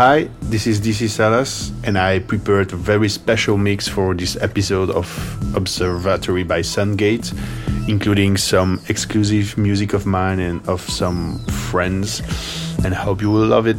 hi, this is DC Salas, and I prepared a very special mix for this episode of Observatory by Sungate, including some exclusive music of mine and of some friends, and hope you will love it.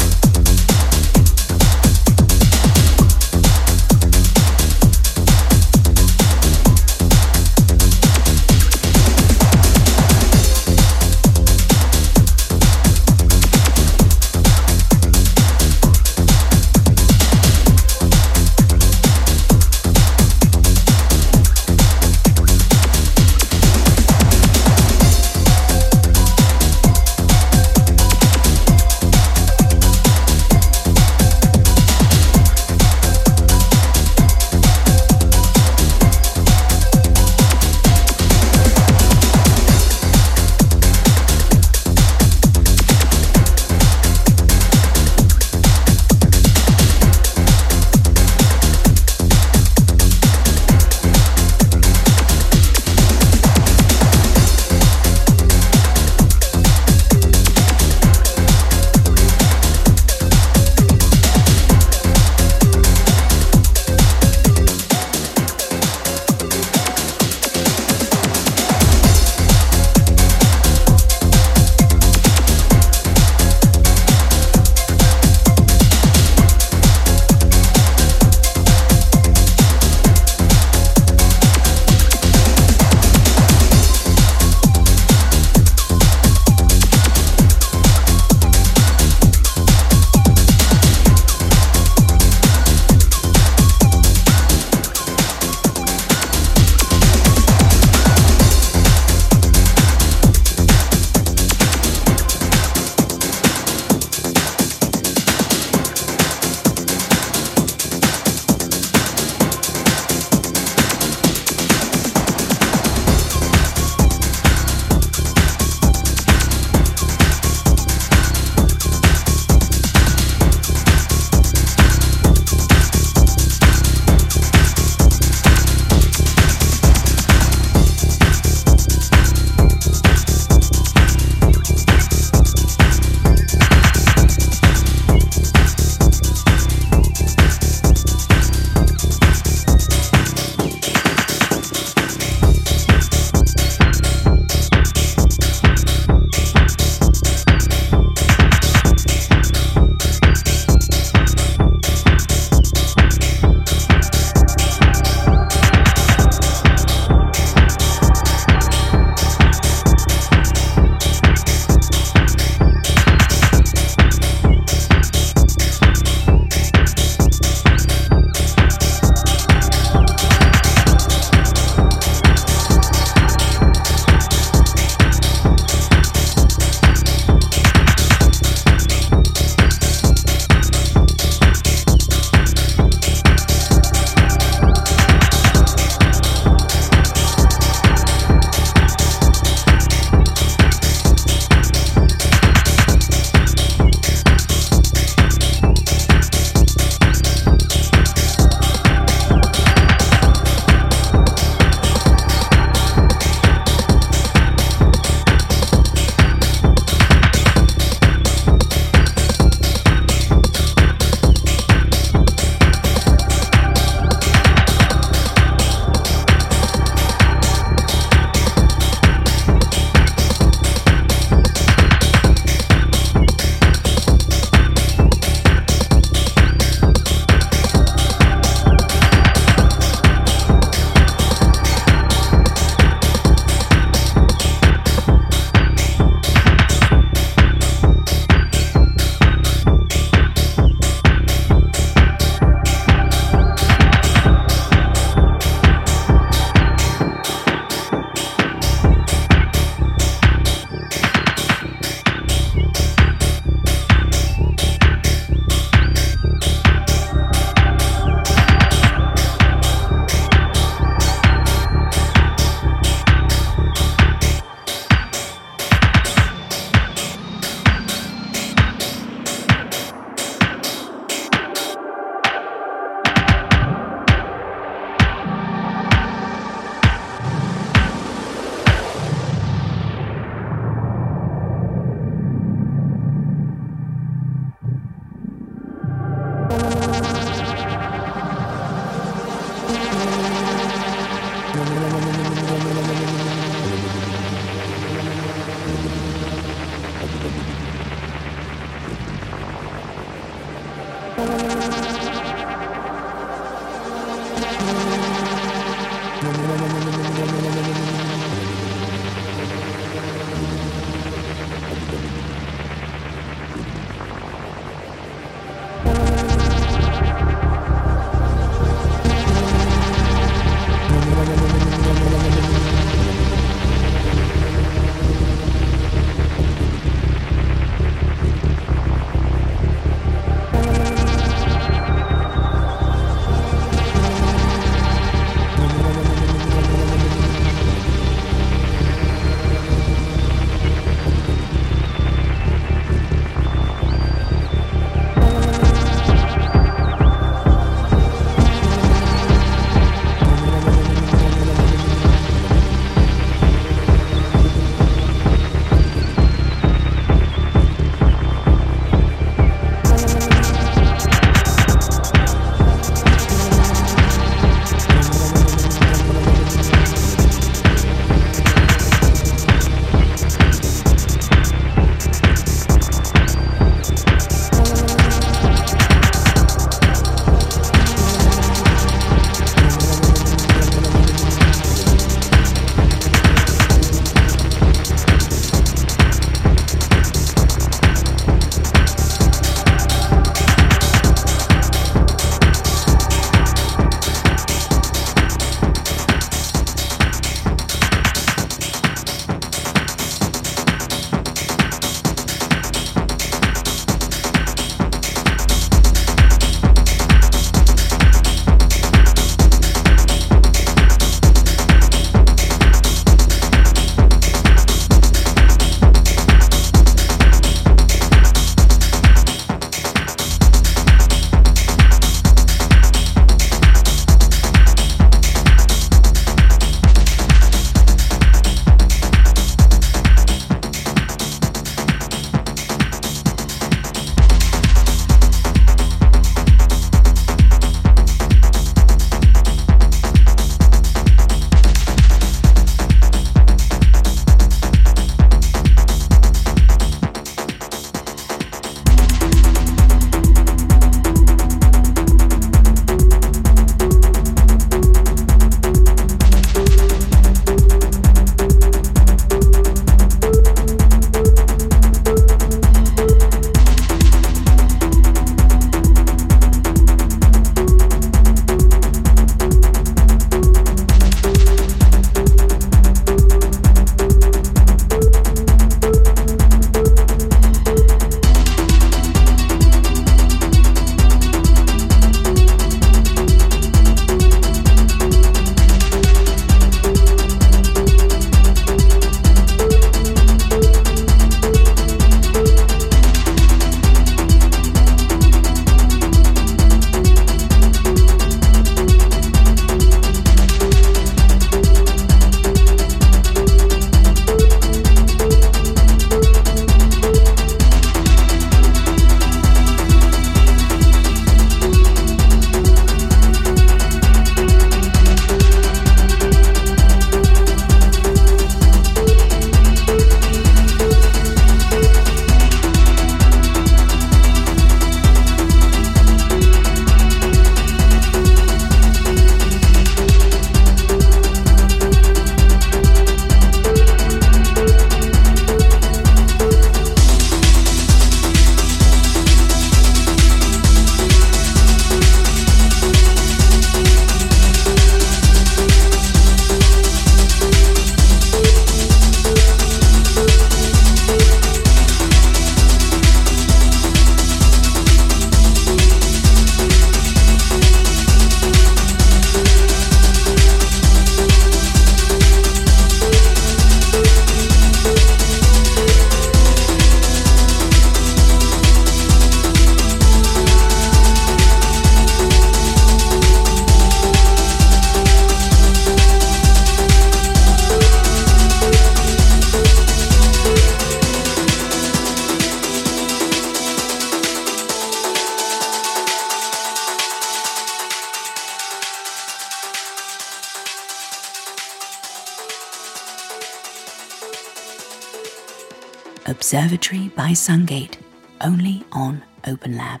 By Sungate, only on Open Lab.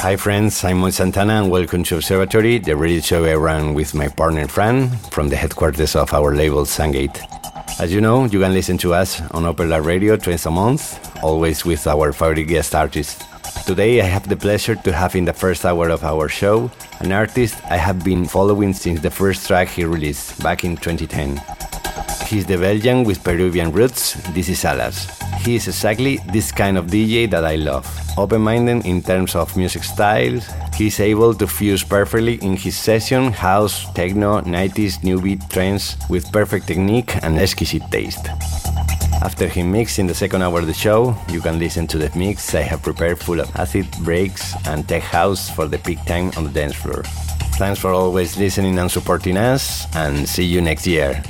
Hi friends, I'm Santana and welcome to Observatory, the radio show I run with my partner Fran from the headquarters of our label Sungate. As you know, you can listen to us on Open Lab Radio twice a month, always with our favorite guest artists. Today I have the pleasure to have in the first hour of our show an artist I have been following since the first track he released back in 2010. He's the Belgian with Peruvian roots, DC Salas. He is exactly this kind of DJ that I love. Open minded in terms of music styles, he's able to fuse perfectly in his session house, techno, 90s, new beat trends with perfect technique and exquisite taste. After he mixed in the second hour of the show, you can listen to the mix I have prepared full of acid breaks and tech house for the peak time on the dance floor. Thanks for always listening and supporting us, and see you next year.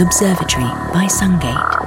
Observatory by Sungate.